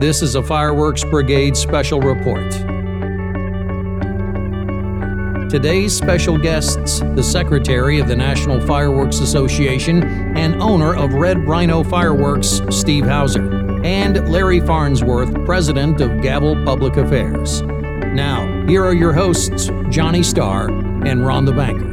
This is a Fireworks Brigade special report. Today's special guests the Secretary of the National Fireworks Association and owner of Red Rhino Fireworks, Steve Houser, and Larry Farnsworth, President of Gavel Public Affairs. Now, here are your hosts, Johnny Starr and Ron the Banker.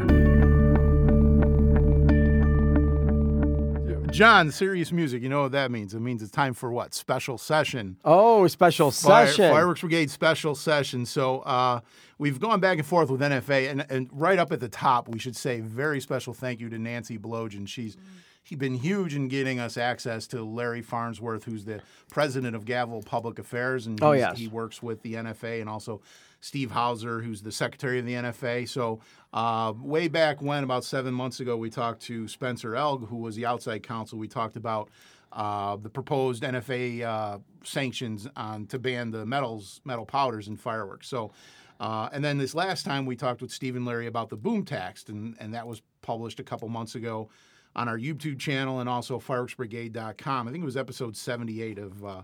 John, serious music. You know what that means? It means it's time for what? Special session. Oh, special Fire- session. Fireworks Brigade special session. So uh, we've gone back and forth with NFA, and, and right up at the top, we should say very special thank you to Nancy Blogen. She's he's been huge in getting us access to Larry Farnsworth, who's the president of Gavel Public Affairs, and Oh, yes. he works with the NFA, and also Steve Houser, who's the secretary of the NFA. So uh, way back when, about seven months ago, we talked to Spencer Elg, who was the outside counsel. We talked about uh, the proposed NFA uh, sanctions on to ban the metals, metal powders, and fireworks. So, uh, and then this last time we talked with Stephen Larry about the boom tax, and, and that was published a couple months ago on our YouTube channel and also fireworksbrigade.com. I think it was episode 78 of uh,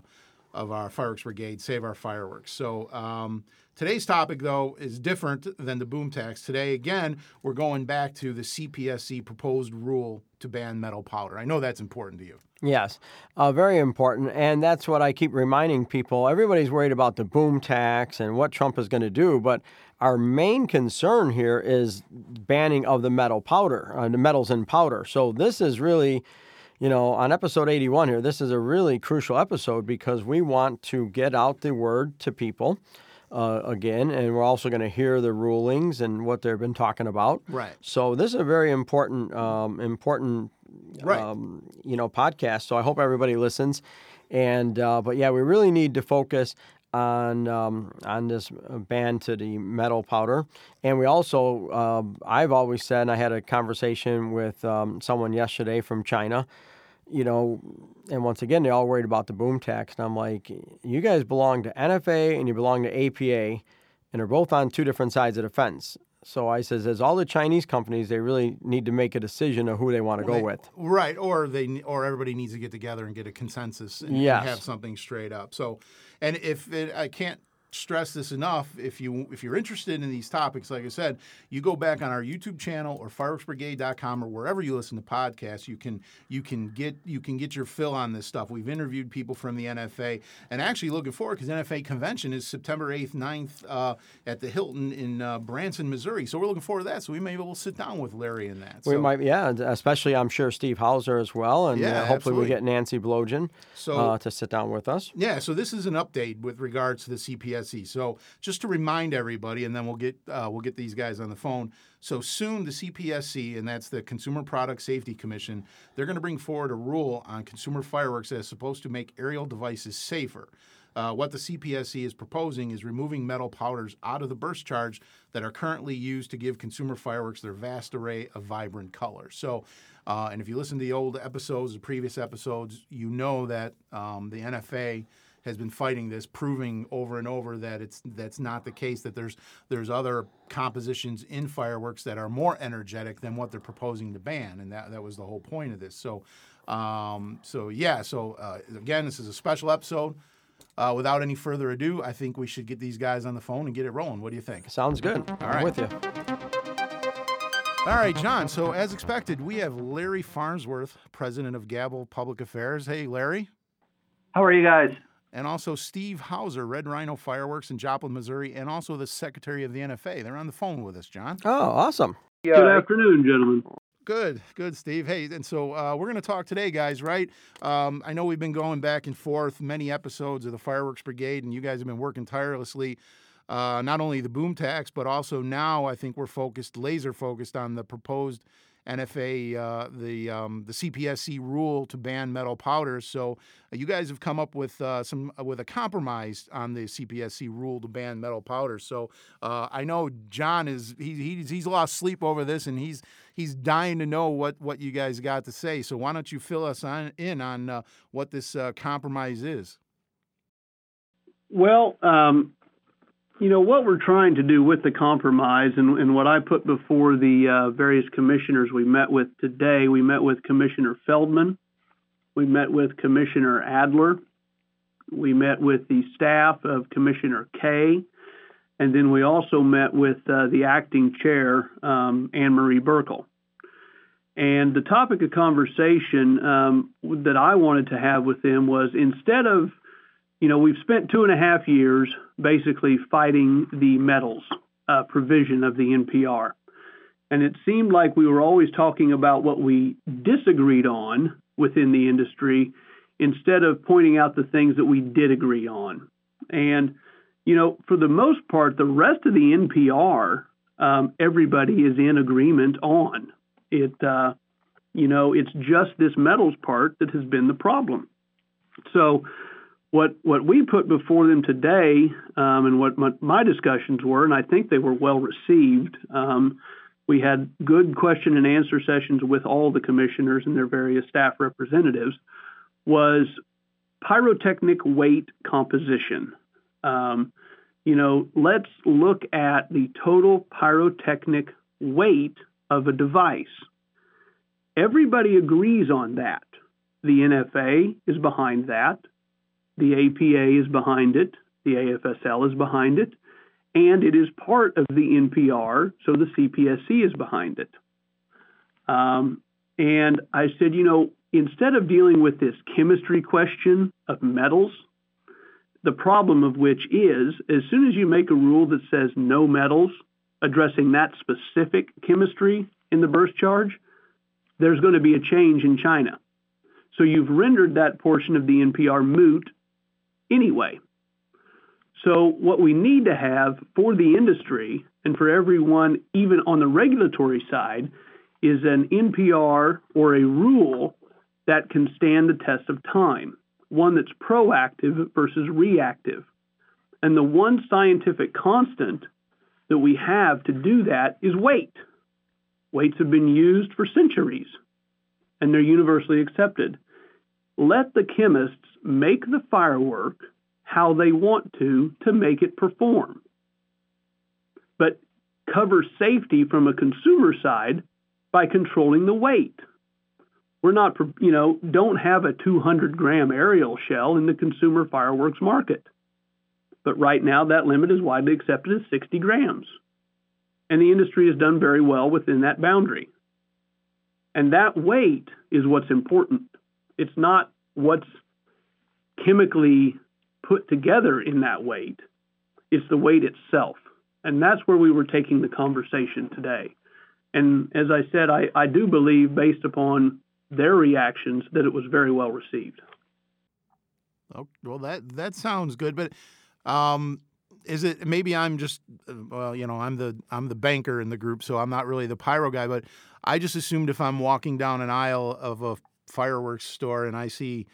of our fireworks brigade, Save Our Fireworks. So um, today's topic, though, is different than the boom tax. Today, again, we're going back to the CPSC proposed rule to ban metal powder. I know that's important to you. Yes, uh, very important. And that's what I keep reminding people. Everybody's worried about the boom tax and what Trump is going to do. But our main concern here is banning of the metal powder, uh, the metals in powder. So this is really, you know, on episode 81 here, this is a really crucial episode because we want to get out the word to people. Uh, again, and we're also going to hear the rulings and what they've been talking about. Right. So this is a very important, um, important Right. um, you know, podcast. So I hope everybody listens. And uh, but yeah, we really need to focus on um, on this ban to the metal powder. And we also, um I've always said, and I had a conversation with um, someone yesterday from China. You know, and once again, they're all worried about the boom tax. And I'm like, you guys belong to NFA and you belong to APA, and they're both on two different sides of the fence. So I says, as all the Chinese companies, they really need to make a decision of who they want to go They- with. Right, or they or everybody needs to get together and get a consensus and, and Yes. have something straight up. So, and if it, I can't stress this enough, if you if you're interested in these topics, like I said, you go back on our YouTube channel or fireworksbrigade.com or wherever you listen to podcasts, you can you can get you can get your fill on this stuff. We've interviewed people from the NFA, and actually looking forward because NFA convention is September 8th, 9th uh, at the Hilton in uh, Branson, Missouri. So we're looking forward to that. So we may be able to sit down with Larry in that. We so, might, yeah, especially I'm sure Steve Houser as well, and Yeah, uh, hopefully we absolutely. get Nancy Blogen So- uh, to sit down with us. Yeah, so this is an update with regards to the So just to remind everybody, and then we'll get uh, we'll get these guys on the phone. So soon the CPSC, and that's the Consumer Product Safety Commission, they're going to bring forward a rule on consumer fireworks that is supposed to make aerial devices safer. Uh, what the CPSC is proposing is removing metal powders out of the burst charge that are currently used to give consumer fireworks their vast array of vibrant colors. So, uh, and if you listen to the old episodes, the previous episodes, you know that um, the NFA has been fighting this, proving over and over that it's that's not the case. That there's there's other compositions in fireworks that are more energetic than what they're proposing to ban, and that that was the whole point of this. So, um, so yeah. So uh, again, this is a special episode. Uh, without any further ado, I think we should get these guys on the phone and get it rolling. What do you think? Sounds good. I'm right. with you. All right, John. So as expected, we have Larry Farnsworth, president of Gavel Public Affairs. Hey, Larry. How are you guys? And also Steve Houser, Red Rhino Fireworks in Joplin, Missouri, and also the secretary of the NFA. They're on the phone with us, John. Oh, awesome. Good afternoon, gentlemen. Good, good, Steve. Hey, and so uh, we're going to talk today, guys. Right? Um, I know we've been going back and forth many episodes of the Fireworks Brigade, and you guys have been working tirelessly. Uh, not only the boom tax, but also now I think we're focused, laser focused on the proposed NFA, uh, the um, the CPSC rule to ban metal powders. So uh, you guys have come up with uh, some with a compromise on the CPSC rule to ban metal powders. So uh, I know John is he, he's he's lost sleep over this, and he's he's dying to know what what you guys got to say. So why don't you fill us on in on uh, what this uh, compromise is? Well, um, you know, what we're trying to do with the compromise and, and what I put before the uh, various commissioners we met with today, we met with Commissioner Feldman, we met with Commissioner Adler, We met with the staff of Commissioner Kaye, and then we also met with uh, the acting chair, um, Ann Marie Buerkle. And the topic of conversation um, that I wanted to have with them was instead of, you know, we've spent two and a half years basically fighting the metals uh, provision of the NPR. And it seemed like we were always talking about what we disagreed on within the industry instead of pointing out the things that we did agree on. And, you know, for the most part, the rest of the NPR, um, everybody is in agreement on. It, uh, you know, it's just this metals part that has been the problem. So, what what we put before them today, um, and what my, my, discussions were, and I think they were well received. Um, we had good question and answer sessions with all the commissioners and their various staff representatives. Was pyrotechnic weight composition. Um, you know, let's look at the total pyrotechnic weight of a device. Everybody agrees on that. The NFA is behind that. The APA is behind it. The AFSL is behind it. And it is part of the NPR, so the CPSC is behind it. Um, and I said, you know, instead of dealing with this chemistry question of metals, the problem of which is as soon as you make a rule that says no metals, addressing that specific chemistry in the burst charge, there's going to be a change in China. So you've rendered that portion of the NPR moot anyway. So what we need to have for the industry and for everyone, even on the regulatory side, is an NPR or a rule that can stand the test of time, one that's proactive versus reactive. And the one scientific constant that we have to do that is weight. Weights have been used for centuries, and they're universally accepted. Let the chemists make the firework how they want to to make it perform. But cover safety from a consumer side by controlling the weight. We're not, you know, don't have a 200 gram aerial shell in the consumer fireworks market. But right now, that limit is widely accepted as 60 grams and the industry has done very well within that boundary. And that weight is what's important. It's not what's chemically put together in that weight, it's the weight itself. And that's where we were taking the conversation today. And as I said, I, I do believe, based upon their reactions, that it was very well received. Oh, well, that that sounds good, but um, is it maybe I'm just well, you know, I'm the I'm the banker in the group, so I'm not really the pyro guy, but I just assumed if I'm walking down an aisle of a fireworks store and I see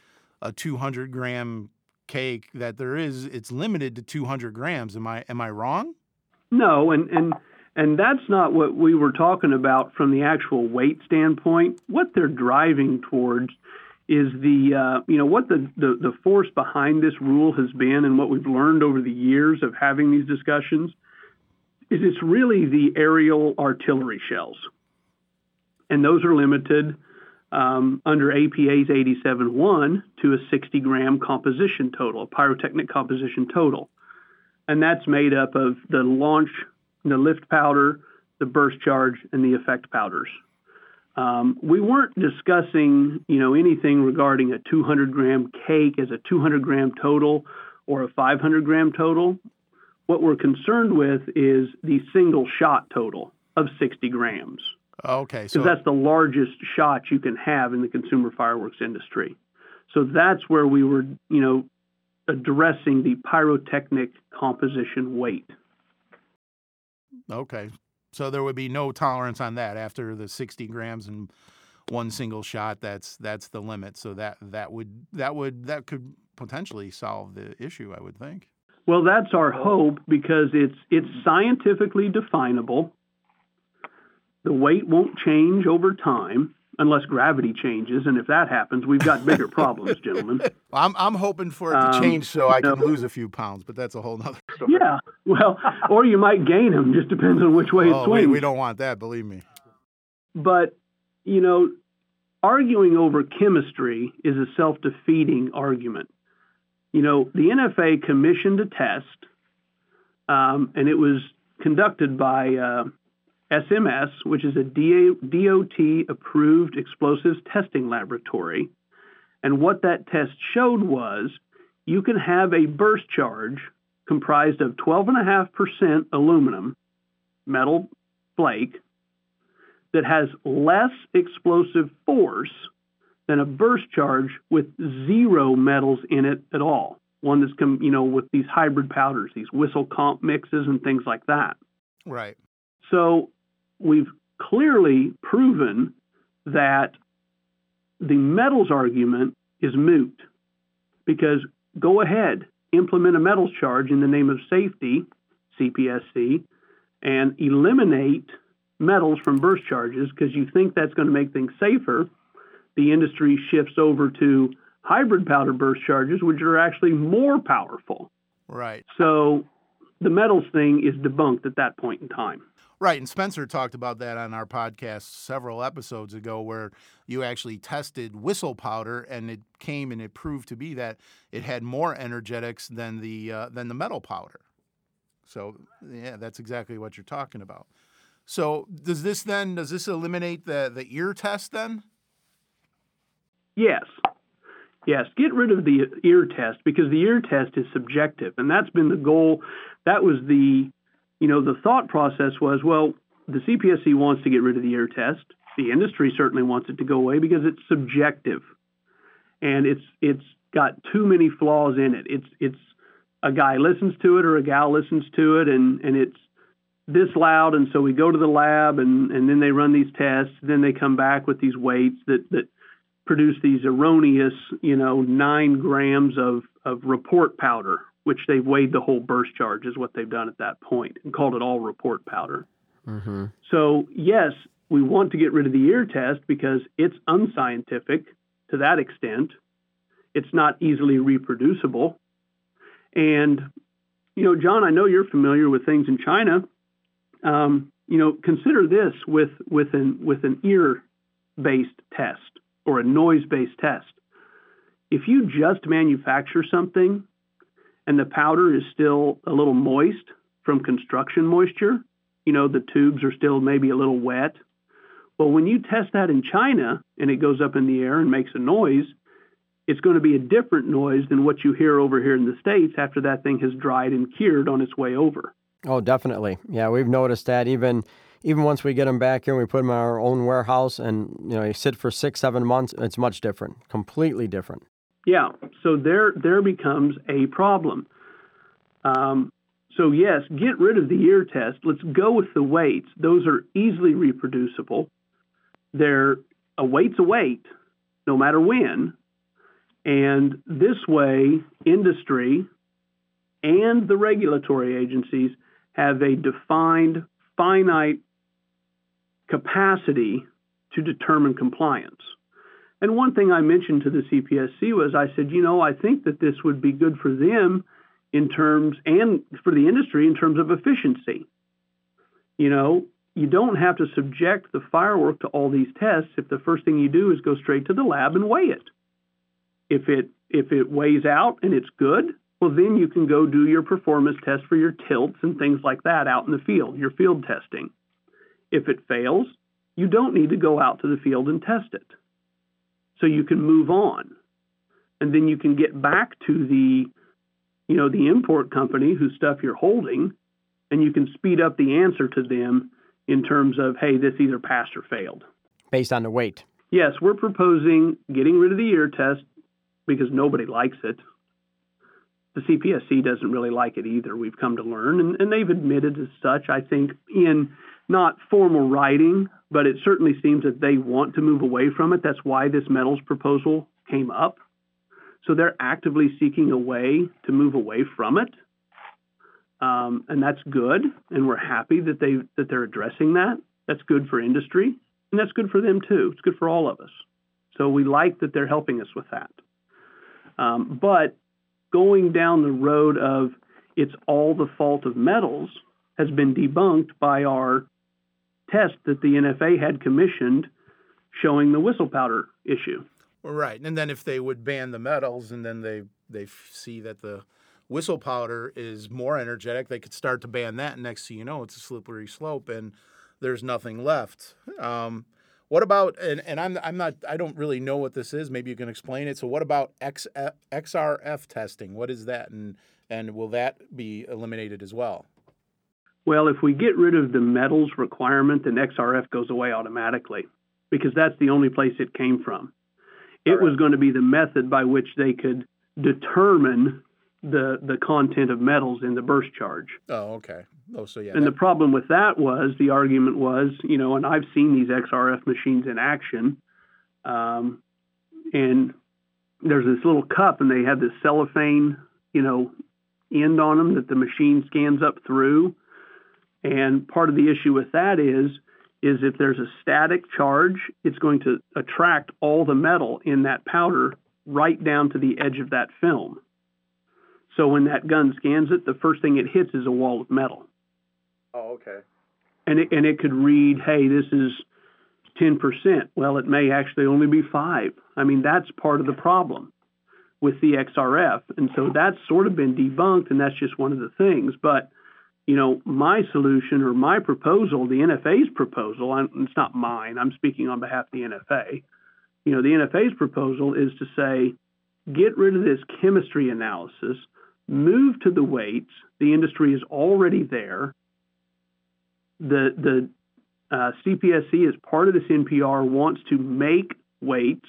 a 200 gram cake that there is it's limited to 200 grams. Am I am I wrong? No, and and and that's not what we were talking about from the actual weight standpoint. What they're driving towards is the uh, you know what the, the, the force behind this rule has been and what we've learned over the years of having these discussions is it's really the aerial artillery shells and those are limited um, under APA's 87.1 to a 60 gram composition total, a pyrotechnic composition total. And that's made up of the launch, the lift powder, the burst charge, and the effect powders. Um, we weren't discussing, you know, anything regarding a 200 gram cake as a 200 gram total or a 500 gram total. What we're concerned with is the single shot total of 60 grams. Okay, so that's the largest shot you can have in the consumer fireworks industry. So that's where we were, you know, addressing the pyrotechnic composition weight. Okay, so there would be no tolerance on that after the 60 grams and one single shot. That's that's the limit. So that that would that would that could potentially solve the issue. I would think. Well, that's our hope because it's it's scientifically definable. The weight won't change over time unless gravity changes, and if that happens, we've got bigger problems, gentlemen. I'm I'm hoping for it to um, change so I can know, lose a few pounds, but that's a whole nother story. Yeah, well, or you might gain them. Just depends on which way oh, it swings. We, we don't want that, believe me. But you know, arguing over chemistry is a self-defeating argument. you know, the NFA commissioned a test, um, and it was conducted by uh, SMS, which is a DOT approved explosives testing laboratory. And what that test showed was you can have a burst charge comprised of 12.5% aluminum, metal flake, that has less explosive force than a burst charge with zero metals in it at all. One that's, come, you know, with these hybrid powders, these whistle comp mixes and things like that. Right. So we've clearly proven that the metals argument is moot because go ahead, implement a metals charge in the name of safety, CPSC, and eliminate metals from burst charges because you think that's going to make things safer. The industry shifts over to hybrid powder burst charges, which are actually more powerful. Right. So the metals thing is debunked at that point in time. Right, and Spencer talked about that on our podcast several episodes ago, where you actually tested whistle powder, and it came and it proved to be that it had more energetics than the uh, than the metal powder. So yeah, that's exactly what you're talking about. So does this then does this eliminate the the ear test then? Yes. Yes, get rid of the ear test because the ear test is subjective, and that's been the goal. That was the you know, the thought process was, well, the CPSC wants to get rid of the ear test. The industry certainly wants it to go away because it's subjective, and it's it's got too many flaws in it. It's it's a guy listens to it or a gal listens to it, and and it's this loud, and so we go to the lab, and and then they run these tests. Then they come back with these weights that that produce these erroneous, you know, nine grams of of report powder which they've weighed the whole burst charge, is what they've done at that point, and called it all report powder. Mm-hmm. So, yes, we want to get rid of the ear test because it's unscientific to that extent. It's not easily reproducible. And, you know, John, I know you're familiar with things in China. Um, you know, consider this with, with, an, with an ear based test or a noise based test. If you just manufacture something and the powder is still a little moist from construction moisture, you know, the tubes are still maybe a little wet. Well, when you test that in China and it goes up in the air and makes a noise, it's going to be a different noise than what you hear over here in the States after that thing has dried and cured on its way over. Oh, definitely. Yeah, we've noticed that even even once we get them back here and we put them in our own warehouse and you know you sit for six seven months it's much different completely different yeah, so there there becomes a problem. Um, so yes, get rid of the ear test. Let's go with the weights. Those are easily reproducible. They're a weight's a weight, no matter when. And this way, industry and the regulatory agencies have a defined, finite capacity to determine compliance. And one thing I mentioned to the CPSC was I said, you know, I think that this would be good for them in terms and for the industry in terms of efficiency. You know, you don't have to subject the firework to all these tests if the first thing you do is go straight to the lab and weigh it. If it if it weighs out and it's good, well then you can go do your performance test for your tilts and things like that out in the field, your field testing. If it fails, you don't need to go out to the field and test it so you can move on. And then you can get back to the, you know, the import company whose stuff you're holding, and you can speed up the answer to them in terms of, hey, this either passed or failed. Based on the weight. Yes, we're proposing getting rid of the ear test because nobody likes it. The CPSC doesn't really like it either, we've come to learn, and, and they've admitted as such, I think, in not formal writing, but it certainly seems that they want to move away from it. That's why this metals proposal came up. So they're actively seeking a way to move away from it. Um, and that's good, and we're happy that they that they're addressing that. That's good for industry, and that's good for them too. It's good for all of us. So we like that they're helping us with that. Um, but going down the road of it's all the fault of metals has been debunked by our test that the NFA had commissioned showing the whistle powder issue. Right. And then if they would ban the metals and then they they see that the whistle powder is more energetic, they could start to ban that. And next thing you know, it's a slippery slope, and there's nothing left. Um, what about and, and I'm I'm not I don't really know what this is. Maybe you can explain it. So what about X, XRF testing? What is that, and and will that be eliminated as well? Well, if we get rid of the metals requirement, then XRF goes away automatically because that's the only place it came from. It right. was going to be the method by which they could determine the the content of metals in the burst charge. Oh, okay. Oh, so yeah. And that... the problem with that was the argument was, you know, and I've seen these XRF machines in action, um, and there's this little cup, and they have this cellophane, you know, end on them that the machine scans up through. And part of the issue with that is, is if there's a static charge, it's going to attract all the metal in that powder right down to the edge of that film. So when that gun scans it, the first thing it hits is a wall of metal. Oh, okay. And it, and it could read, hey, this is 10%. Well, it may actually only be 5. I mean, that's part of the problem with the XRF. And so that's sort of been debunked, and that's just one of the things. But, you know, my solution or my proposal, the NFA's proposal, it's not mine, I'm speaking on behalf of the NFA. You know, the NFA's proposal is to say, get rid of this chemistry analysis move to the weights. The industry is already there. The the uh, CPSC, as part of this NPR, wants to make weights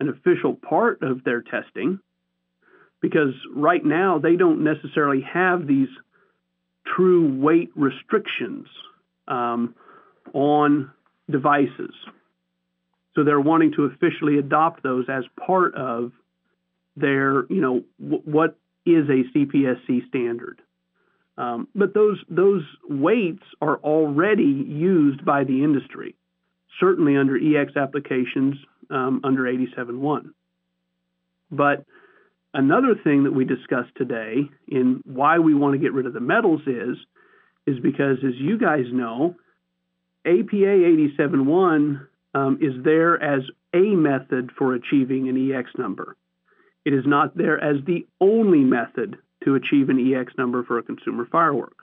an official part of their testing because right now they don't necessarily have these true weight restrictions um, on devices. So they're wanting to officially adopt those as part of their, you know, w- what is a CPSC standard. Um, but those those weights are already used by the industry, certainly under EX applications um, under 87.1. But another thing that we discussed today in why we want to get rid of the metals is is because, as you guys know, APA 87.1 um, is there as a method for achieving an EX number. It is not there as the only method to achieve an EX number for a consumer firework.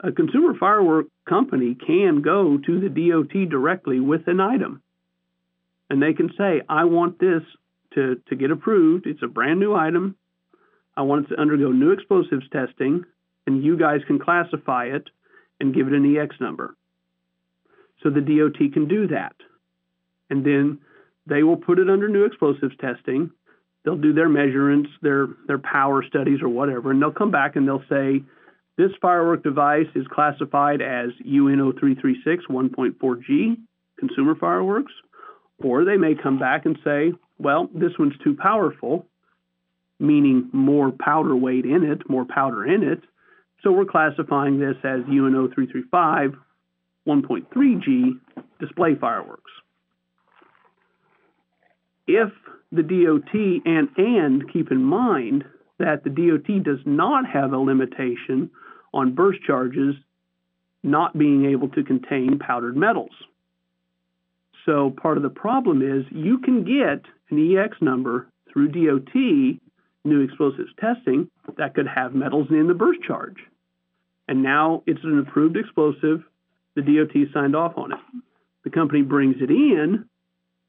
A consumer firework company can go to the DOT directly with an item. And they can say, I want this to, to get approved. It's a brand new item. I want it to undergo new explosives testing, and you guys can classify it and give it an EX number. So the DOT can do that. And then they will put it under new explosives testing. They'll do their measurements, their their power studies or whatever, and they'll come back and they'll say this firework device is classified as UN 0336 1.4G consumer fireworks, or they may come back and say, well, this one's too powerful, meaning more powder weight in it, more powder in it. So we're classifying this as UN 0335 1.3G display fireworks if the DOT and and keep in mind that the DOT does not have a limitation on burst charges not being able to contain powdered metals. So part of the problem is you can get an EX number through DOT new explosives testing that could have metals in the burst charge. And now it's an approved explosive. The DOT signed off on it. The company brings it in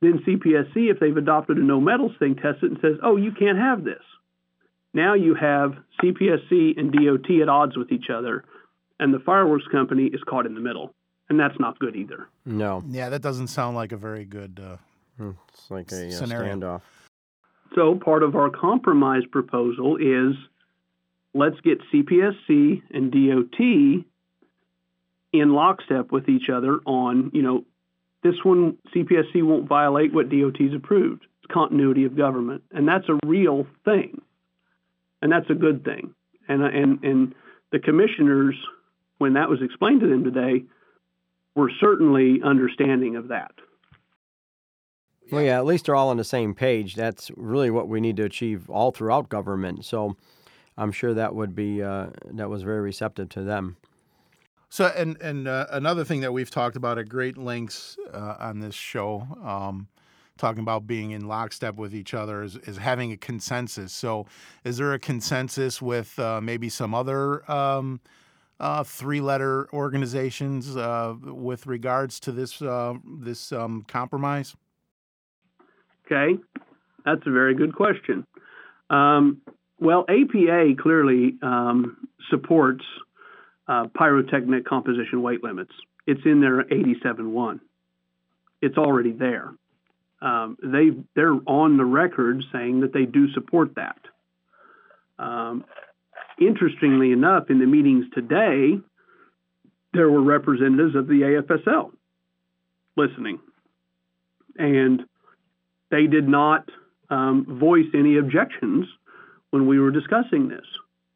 then CPSC, if they've adopted a no metals thing, tests it and says, oh, you can't have this. Now you have CPSC and DOT at odds with each other, and the fireworks company is caught in the middle. And that's not good either. No. Yeah, that doesn't sound like a very good uh, hmm, It's like a uh, scenario. standoff. So part of our compromise proposal is let's get CPSC and DOT in lockstep with each other on, you know, this one, CPSC won't violate what DOT's approved. It's continuity of government, and that's a real thing, and that's a good thing. And and and the commissioners, when that was explained to them today, were certainly understanding of that. Well, yeah, at least they're all on the same page. That's really what we need to achieve all throughout government. So, I'm sure that would be uh, that was very receptive to them. So, and and uh, another thing that we've talked about at great lengths uh, on this show, um, talking about being in lockstep with each other is, is having a consensus. So, is there a consensus with uh, maybe some other um, uh, three-letter organizations uh, with regards to this uh, this um, compromise? Okay, that's a very good question. Um, well, APA clearly um, supports uh, pyrotechnic composition weight limits. It's in their 87.1. It's already there. Um, they they're on the record saying that they do support that. Interestingly enough, in the meetings today, there were representatives of the AFSL listening, and they did not um, voice any objections when we were discussing this.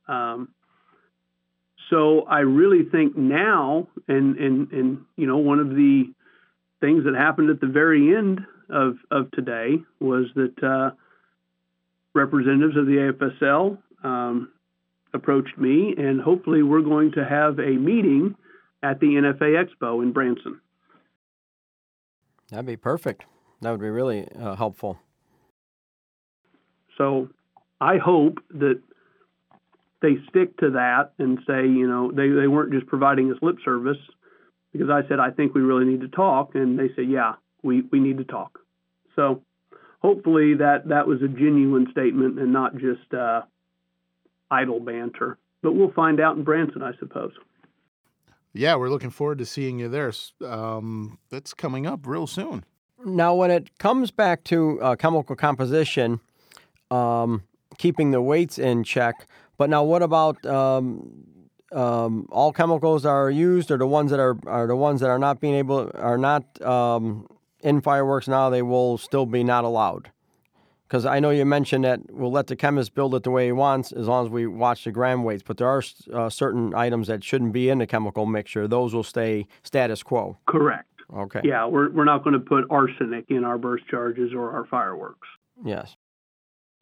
Um, so I really think now, and and and you know, one of the things that happened at the very end of of today was that uh, representatives of the AFSL um, approached me, and hopefully we're going to have a meeting at the NFA Expo in Branson. That'd be perfect. That would be really uh, helpful. So I hope that they stick to that and say, you know, they, they weren't just providing us lip service because I said, I think we really need to talk. And they said, yeah, we, we need to talk. So hopefully that, that was a genuine statement and not just uh, idle banter. But we'll find out in Branson, I suppose. Yeah, we're looking forward to seeing you there. Um, that's coming up real soon. Now, when it comes back to uh, chemical composition, um, keeping the weights in check, but now what about um, um, all chemicals are used, or the ones that are are the ones that are not being able are not um, in fireworks now? They will still be not allowed. Because I know you mentioned that we'll let the chemist build it the way he wants as long as we watch the gram weights. But there are uh, certain items that shouldn't be in the chemical mixture; those will stay status quo. Correct. Okay. Yeah, we're we're not going to put arsenic in our burst charges or our fireworks. Yes.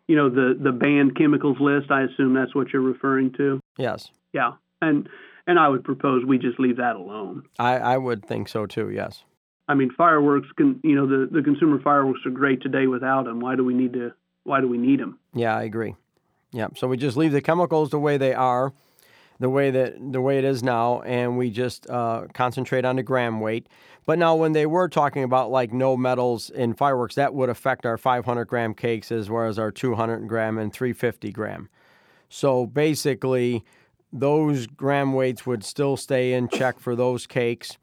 You know the the banned chemicals list. I assume that's what you're referring to. Yes. Yeah, and and I would propose we just leave that alone. I I would think so too. Yes. I mean, fireworks can you know the the consumer fireworks are great today without them. Why do we need to? Why do we need them? Yeah, I agree. Yeah, so we just leave the chemicals the way they are, the way that the way it is now, and we just uh, concentrate on the gram weight. But now, when they were talking about like no metals in fireworks, that would affect our 500 gram cakes as well as our 200 gram and 350 gram. So basically, those gram weights would still stay in check for those cakes,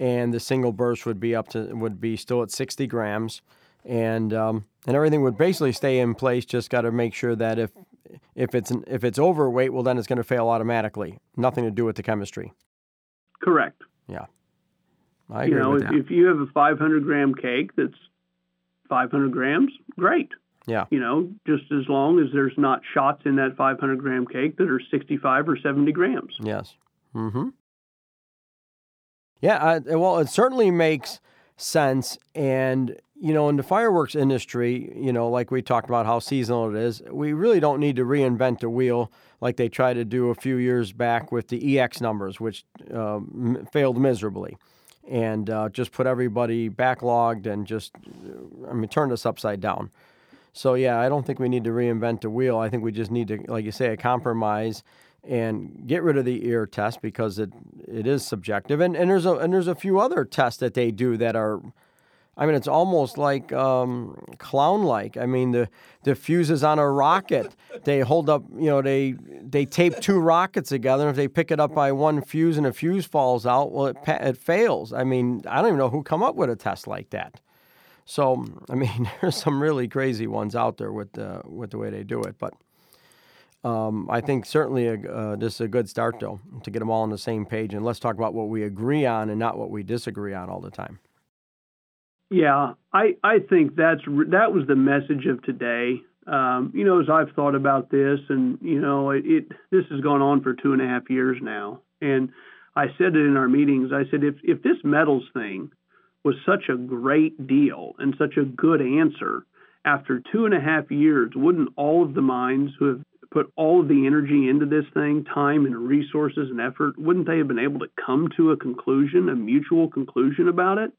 and the single burst would be up to would be still at 60 grams, and um, and everything would basically stay in place. Just got to make sure that if if it's if it's overweight, well then it's going to fail automatically. Nothing to do with the chemistry. Correct. Yeah. I agree you know, with if, that. if you have a 500 gram cake that's 500 grams, great. Yeah. You know, just as long as there's not shots in that 500 gram cake that are 65 or 70 grams. Yes. Mm-hmm. Yeah. Well, it certainly makes sense, and you know, in the fireworks industry, you know, like we talked about how seasonal it is, we really don't need to reinvent the wheel like they tried to do a few years back with the EX numbers, which uh, m- failed miserably, and uh, just put everybody backlogged and just, I mean, turned us upside down. So yeah, I don't think we need to reinvent the wheel. I think we just need to, like you say, a compromise and get rid of the ear test because it it is subjective. And and there's a and there's a few other tests that they do that are I mean, it's almost like um, clown-like. I mean, the the fuses on a rocket, they hold up. You know, they they tape two rockets together. And if they pick it up by one fuse and a fuse falls out, well, it it fails. I mean, I don't even know who come up with a test like that. So, I mean, there's some really crazy ones out there with the with the way they do it. But um, I think certainly a, uh, this is a good start, though, to get them all on the same page. And let's talk about what we agree on and not what we disagree on all the time. Yeah, I, I think that's that was the message of today. Um, you know, as I've thought about this, and you know, it, it this has gone on for two and a half years now, and I said it in our meetings. I said if if this metals thing was such a great deal and such a good answer after two and a half years, wouldn't all of the minds who have put all of the energy into this thing, time and resources and effort, wouldn't they have been able to come to a conclusion, a mutual conclusion about it?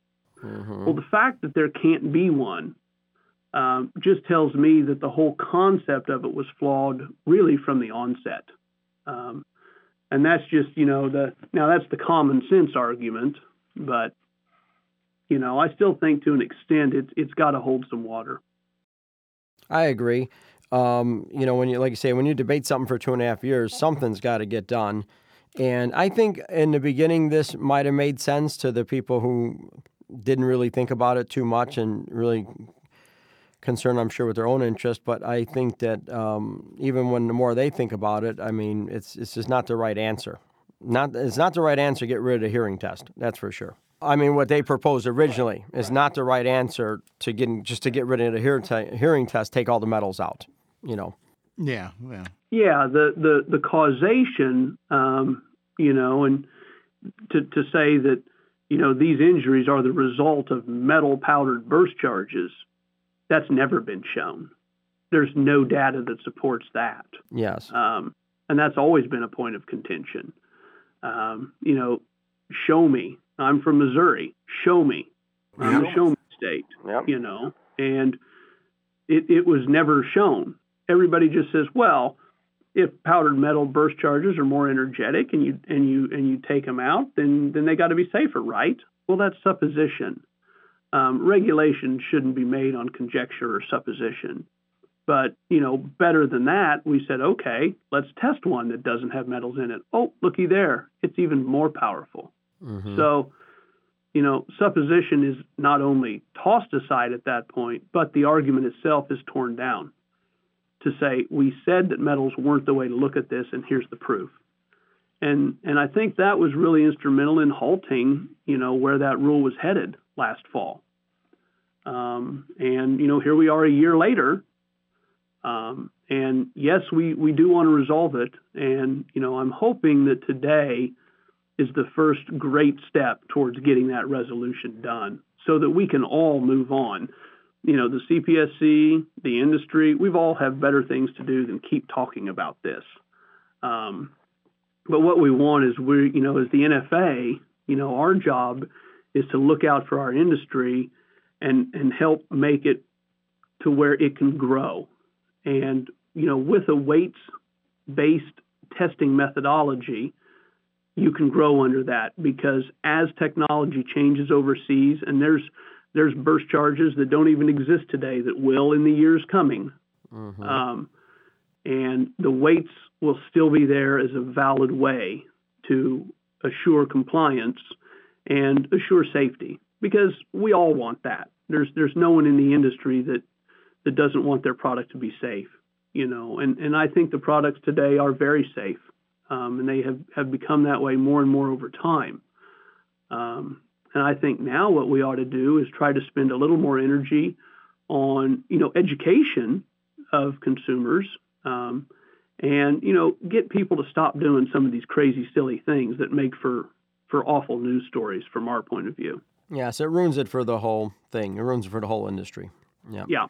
Mm-hmm. Well, the fact that there can't be one um, just tells me that the whole concept of it was flawed really from the onset. Um, and that's just, you know, the now that's the common sense argument, but you know, I still think to an extent it's it's got to hold some water. I agree. Um, you know, when you like you say, when you debate something for two and a half years, something's got to get done. And I think in the beginning, this might have made sense to the people who didn't really think about it too much and really concerned, I'm sure, with their own interest. But I think that um, even when the more they think about it, I mean, it's it's just not the right answer. Not it's not the right answer. to Get rid of the hearing test. That's for sure. I mean, what they proposed originally is not the right answer to getting just to get rid of the hearing, hearing test. Take all the metals out. You know. Yeah. Yeah. Yeah. The the the causation. Um, you know, and to to say that you know these injuries are the result of metal powdered burst charges that's never been shown. There's no data that supports that. Yes. Um, and that's always been a point of contention. Um, you know, show me. I'm from Missouri. Show me. I'm a show me state. Yep. You know, and it, it was never shown. Everybody just says, well, if powdered metal burst charges are more energetic and you and you and you take them out, then then they got to be safer, right? Well, that's supposition um, regulation shouldn't be made on conjecture or supposition. But, you know, better than that, we said, okay, let's test one that doesn't have metals in it. Oh, looky there. It's even more powerful. Mm-hmm. So, you know, supposition is not only tossed aside at that point, but the argument itself is torn down to say, we said that metals weren't the way to look at this, and here's the proof. And, and I think that was really instrumental in halting, you know, where that rule was headed last fall. Um, and you know, here we are a year later. Um, and yes, we, we do want to resolve it. And you know, I'm hoping that today is the first great step towards getting that resolution done, so that we can all move on. You know, the CPSC, the industry, we've all have better things to do than keep talking about this. Um, but what we want is we, you know, as the NFA, you know, our job is to look out for our industry and and help make it to where it can grow. And you know, with a weights based testing methodology, you can grow under that because as technology changes overseas and there's there's burst charges that don't even exist today that will in the years coming. Mm-hmm. Um, and the weights will still be there as a valid way to assure compliance and assure safety because we all want that. There's there's no one in the industry that that doesn't want their product to be safe, you know. And and I think the products today are very safe, um, and they have have become that way more and more over time. Um, and I think now what we ought to do is try to spend a little more energy on you know education of consumers. Um, and you know get people to stop doing some of these crazy silly things that make for for awful news stories from our point of view. Yeah, so it ruins it for the whole thing. It ruins it for the whole industry. Yeah. Yeah.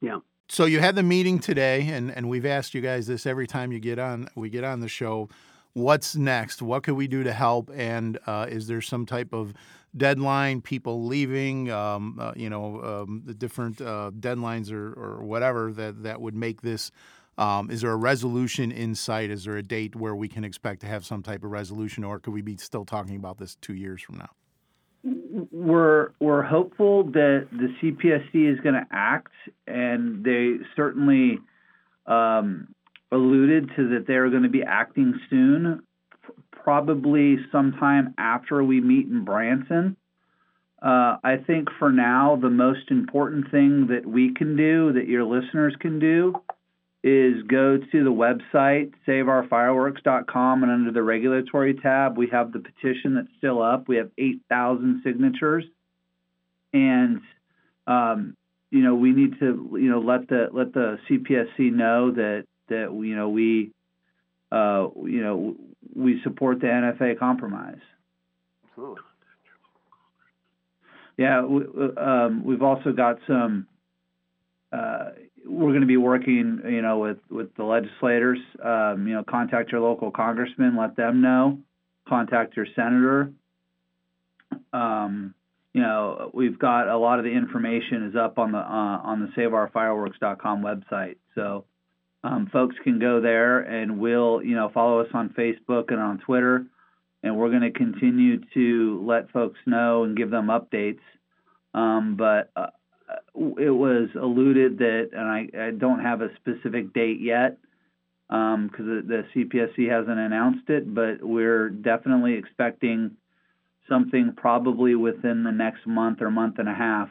Yeah. So you had the meeting today, and, and we've asked you guys this every time you get on. We get on the show. What's next? What can we do to help? And uh, is there some type of deadline? People leaving? Um, uh, you know, um, the different uh, deadlines or, or whatever that that would make this um, is there a resolution in sight? Is there a date where we can expect to have some type of resolution, or could we be still talking about this two years from now? We're we're hopeful that the CPSC is going to act, and they certainly um, alluded to that they're going to be acting soon, probably sometime after we meet in Branson. Uh, I think for now, the most important thing that we can do, that your listeners can do, is go to the website, saveourfireworks.com, and under the regulatory tab, we have the petition that's still up. We have 8,000 signatures. And, um, you know, we need to, you know, let the let the CPSC know that that you know we, uh, you know, we support the NFA compromise. Absolutely. Yeah, we, um, we've also got some. Uh, we're going to be working, you know, with with the legislators. Um, you know, contact your local congressman, let them know. Contact your senator. Um, you know, we've got a lot of the information is up on the uh, on the SaveOurFireworks.com website. So um, folks can go there and we'll, you know, follow us on Facebook and on Twitter, and we're going to continue to let folks know and give them updates. Um, but uh, it was alluded that, and I, I, don't have a specific date yet because um, the, the CPSC hasn't announced it, but we're definitely expecting something probably within the next month or month and a half.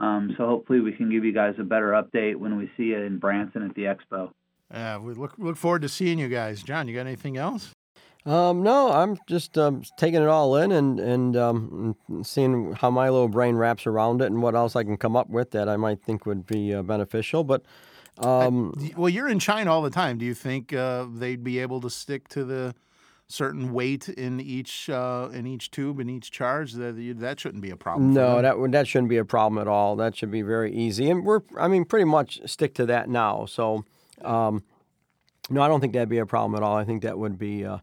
Um, so hopefully we can give you guys a better update when we see you in Branson at the expo. Yeah, we look look forward to seeing you guys. John, you got anything else? Um, no, I'm just um, taking it all in and and um, seeing how my little brain wraps around it and what else I can come up with that I might think would be uh, beneficial. But um, I, well, you're in China all the time. Do you think uh, they'd be able to stick to the certain weight in each uh, in each tube in each charge? That that shouldn't be a problem. No, that that shouldn't be a problem at all. That should be very easy, and we're I mean pretty much stick to that now. So. Um, no, I don't think that'd be a problem at all. I think that would be uh,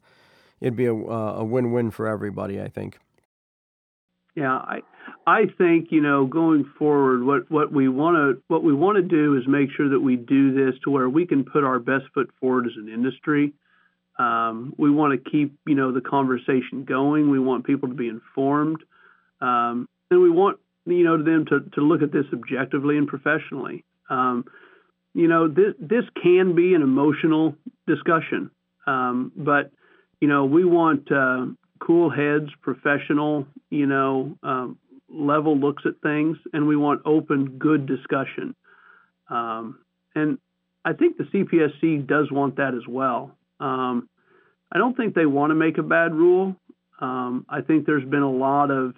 it'd be a, uh, a win-win for everybody. I think. Yeah, I I think you know going forward, what what we want to what we want to do is make sure that we do this to where we can put our best foot forward as an industry. Um, we want to keep you know the conversation going. We want people to be informed, um, and we want you know them to to look at this objectively and professionally. Um, you know this this can be an emotional discussion, um, but you know, we want uh, cool heads, professional, you know, um, level looks at things, and we want open, good discussion. Um, and I think the CPSC does want that as well. Um, I don't think they want to make a bad rule. Um, I think there's been a lot of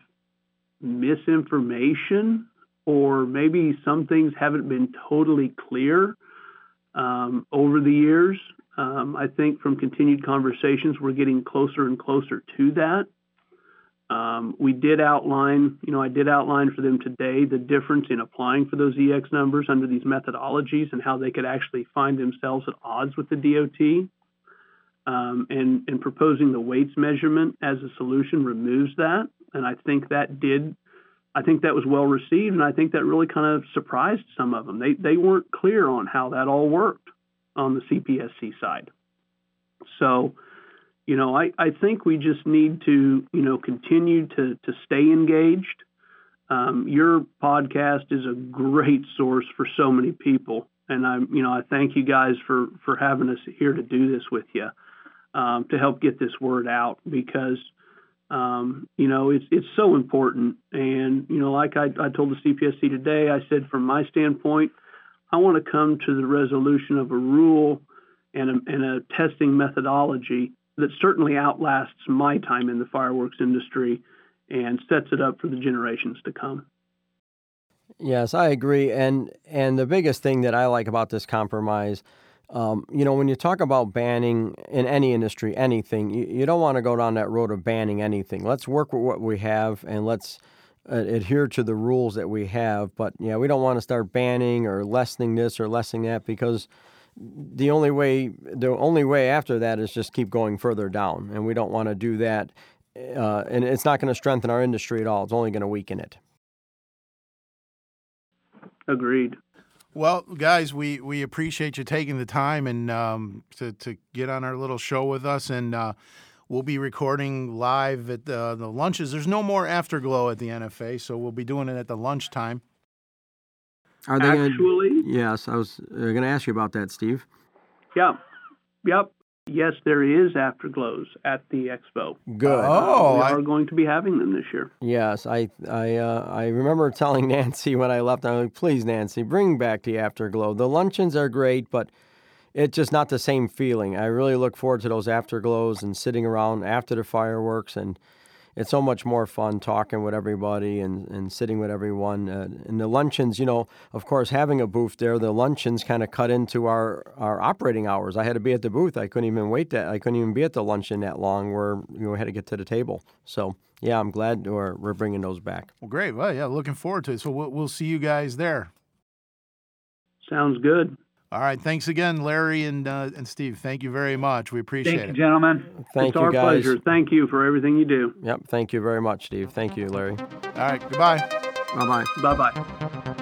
misinformation, or maybe some things haven't been totally clear um, over the years. Um, I think from continued conversations, we're getting closer and closer to that. Um, we did outline, you know, I did outline for them today the difference in applying for those EX numbers under these methodologies and how they could actually find themselves at odds with the DOT. Um, and, and proposing the weights measurement as a solution removes that. And I think that did, I think that was well received. And I think that really kind of surprised some of them. They, they weren't clear on how that all worked on the CPSC side. So, you know, I, I think we just need to, you know, continue to, to stay engaged. Um, your podcast is a great source for so many people. And I'm, you know, I thank you guys for, for having us here to do this with you um, to help get this word out because, um, you know, it's, it's so important. And, you know, like I, I told the CPSC today, I said, from my standpoint, I want to come to the resolution of a rule and a, and a testing methodology that certainly outlasts my time in the fireworks industry and sets it up for the generations to come. Yes, I agree. And and the biggest thing that I like about this compromise, um, you know, when you talk about banning in any industry anything, you, you don't want to go down that road of banning anything. Let's work with what we have and let's uh, adhere to the rules that we have. But yeah, we don't want to start banning or lessening this or lessening that because the only way the only way after that is just keep going further down, and we don't want to do that. Uh, and it's not going to strengthen our industry at all. It's only going to weaken it. Agreed. Well, guys, we, we appreciate you taking the time and um, to to get on our little show with us and. Uh, We'll be recording live at the, the lunches. There's no more afterglow at the NFA, so we'll be doing it at the lunchtime. Are they actually? Gonna, yes, I was uh, going to ask you about that, Steve. Yep, yep. Yes, there is afterglows at the expo. Good. Oh, we are going to be having them this year. Yes, I I uh, I remember telling Nancy when I left. I'm like, please, Nancy, bring back the afterglow. The luncheons are great, but it's just not the same feeling. I really look forward to those afterglows and sitting around after the fireworks, and it's so much more fun talking with everybody and, and sitting with everyone. Uh, and the luncheons, you know, of course, having a booth there, the luncheons kind of cut into our, our operating hours. I had to be at the booth. I couldn't even wait that. I couldn't even be at the luncheon that long where you know, had to get to the table. So yeah, I'm glad we're, we're bringing those back. Well, great. Well, yeah, looking forward to it. So we'll, we'll see you guys there. Sounds good. All right. Thanks again, Larry and uh, and Steve. Thank you very much. We appreciate Thank you, it. gentlemen. Thank it's you, our guys. pleasure. Thank you for everything you do. Yep. Thank you very much, Steve. Thank you, Larry. All right. Goodbye. Bye bye. Bye bye.